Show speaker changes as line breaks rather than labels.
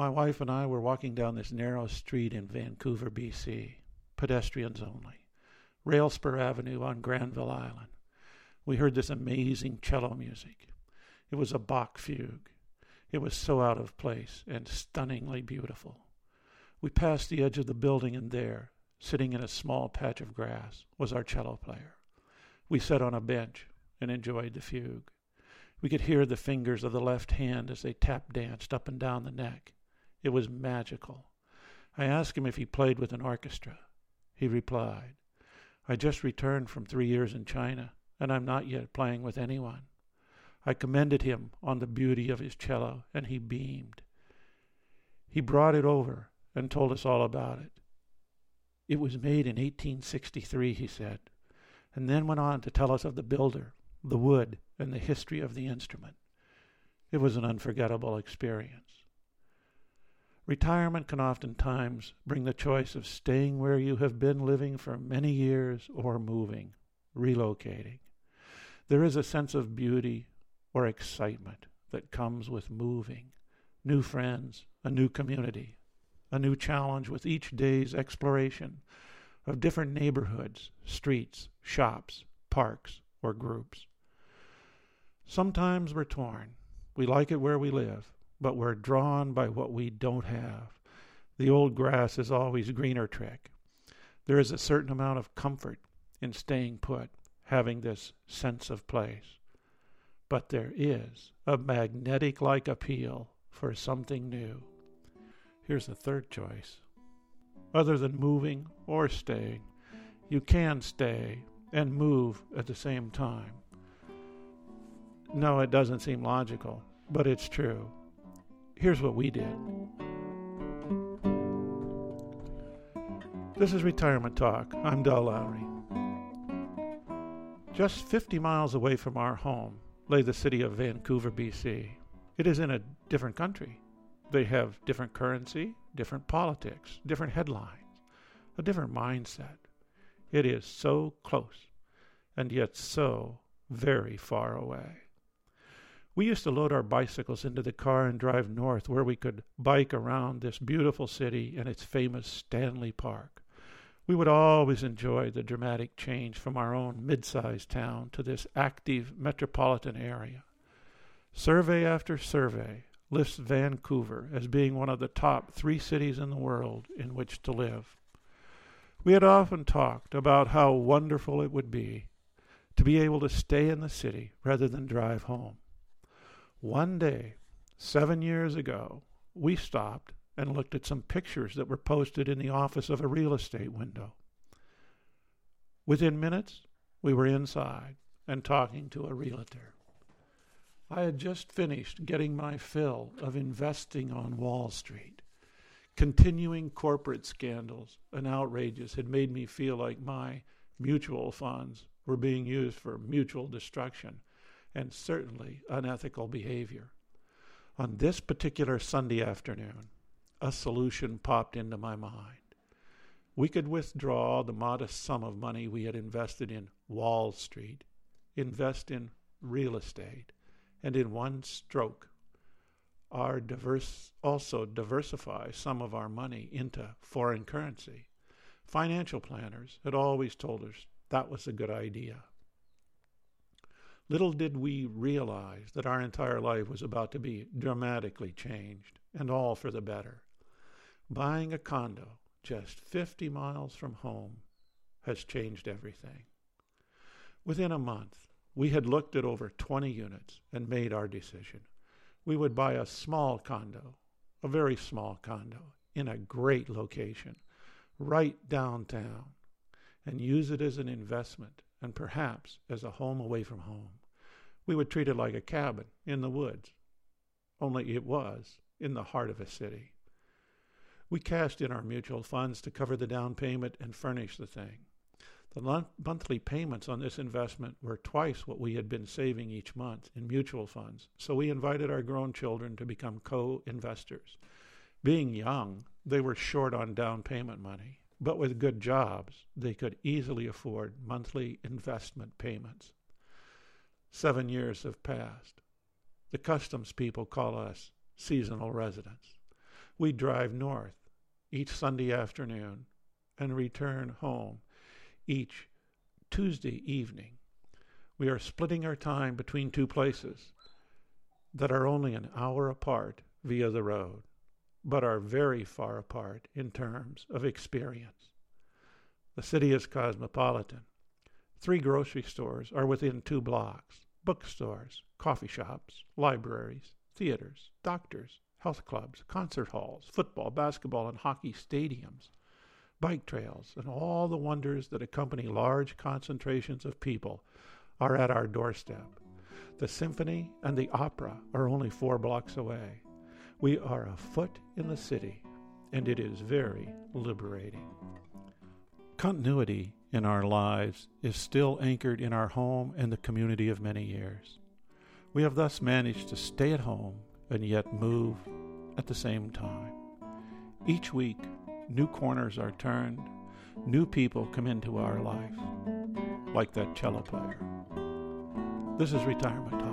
My wife and I were walking down this narrow street in Vancouver, BC, pedestrians only, Railspur Avenue on Granville Island. We heard this amazing cello music. It was a Bach fugue. It was so out of place and stunningly beautiful. We passed the edge of the building, and there, sitting in a small patch of grass, was our cello player. We sat on a bench and enjoyed the fugue. We could hear the fingers of the left hand as they tap danced up and down the neck. It was magical. I asked him if he played with an orchestra. He replied, I just returned from three years in China, and I'm not yet playing with anyone. I commended him on the beauty of his cello, and he beamed. He brought it over and told us all about it. It was made in 1863, he said, and then went on to tell us of the builder, the wood, and the history of the instrument. It was an unforgettable experience. Retirement can oftentimes bring the choice of staying where you have been living for many years or moving, relocating. There is a sense of beauty or excitement that comes with moving, new friends, a new community, a new challenge with each day's exploration of different neighborhoods, streets, shops, parks, or groups. Sometimes we're torn. We like it where we live, but we're drawn by what we don't have. The old grass is always greener trick. There is a certain amount of comfort in staying put, having this sense of place. But there is a magnetic like appeal for something new. Here's the third choice. Other than moving or staying, you can stay and move at the same time. No, it doesn't seem logical, but it's true. Here's what we did. This is Retirement Talk. I'm Del Lowry. Just 50 miles away from our home lay the city of Vancouver, BC. It is in a different country. They have different currency, different politics, different headlines, a different mindset. It is so close and yet so very far away. We used to load our bicycles into the car and drive north where we could bike around this beautiful city and its famous Stanley Park. We would always enjoy the dramatic change from our own mid sized town to this active metropolitan area. Survey after survey lists Vancouver as being one of the top three cities in the world in which to live. We had often talked about how wonderful it would be to be able to stay in the city rather than drive home. One day, seven years ago, we stopped and looked at some pictures that were posted in the office of a real estate window. Within minutes, we were inside and talking to a realtor. I had just finished getting my fill of investing on Wall Street. Continuing corporate scandals and outrages had made me feel like my mutual funds were being used for mutual destruction and certainly unethical behavior. On this particular Sunday afternoon, a solution popped into my mind. We could withdraw the modest sum of money we had invested in Wall Street, invest in real estate, and in one stroke our diverse also diversify some of our money into foreign currency. Financial planners had always told us that was a good idea. Little did we realize that our entire life was about to be dramatically changed, and all for the better. Buying a condo just 50 miles from home has changed everything. Within a month, we had looked at over 20 units and made our decision. We would buy a small condo, a very small condo, in a great location, right downtown, and use it as an investment and perhaps as a home away from home. We would treat it like a cabin in the woods, only it was in the heart of a city. We cashed in our mutual funds to cover the down payment and furnish the thing. The monthly payments on this investment were twice what we had been saving each month in mutual funds, so we invited our grown children to become co investors. Being young, they were short on down payment money, but with good jobs, they could easily afford monthly investment payments. Seven years have passed. The customs people call us seasonal residents. We drive north each Sunday afternoon and return home each Tuesday evening. We are splitting our time between two places that are only an hour apart via the road, but are very far apart in terms of experience. The city is cosmopolitan. Three grocery stores are within two blocks, bookstores, coffee shops, libraries, theaters, doctors, health clubs, concert halls, football, basketball, and hockey stadiums, bike trails, and all the wonders that accompany large concentrations of people are at our doorstep. The symphony and the opera are only four blocks away. We are a foot in the city, and it is very liberating. Continuity in our lives is still anchored in our home and the community of many years. We have thus managed to stay at home and yet move at the same time. Each week, new corners are turned, new people come into our life, like that cello player. This is Retirement Talk.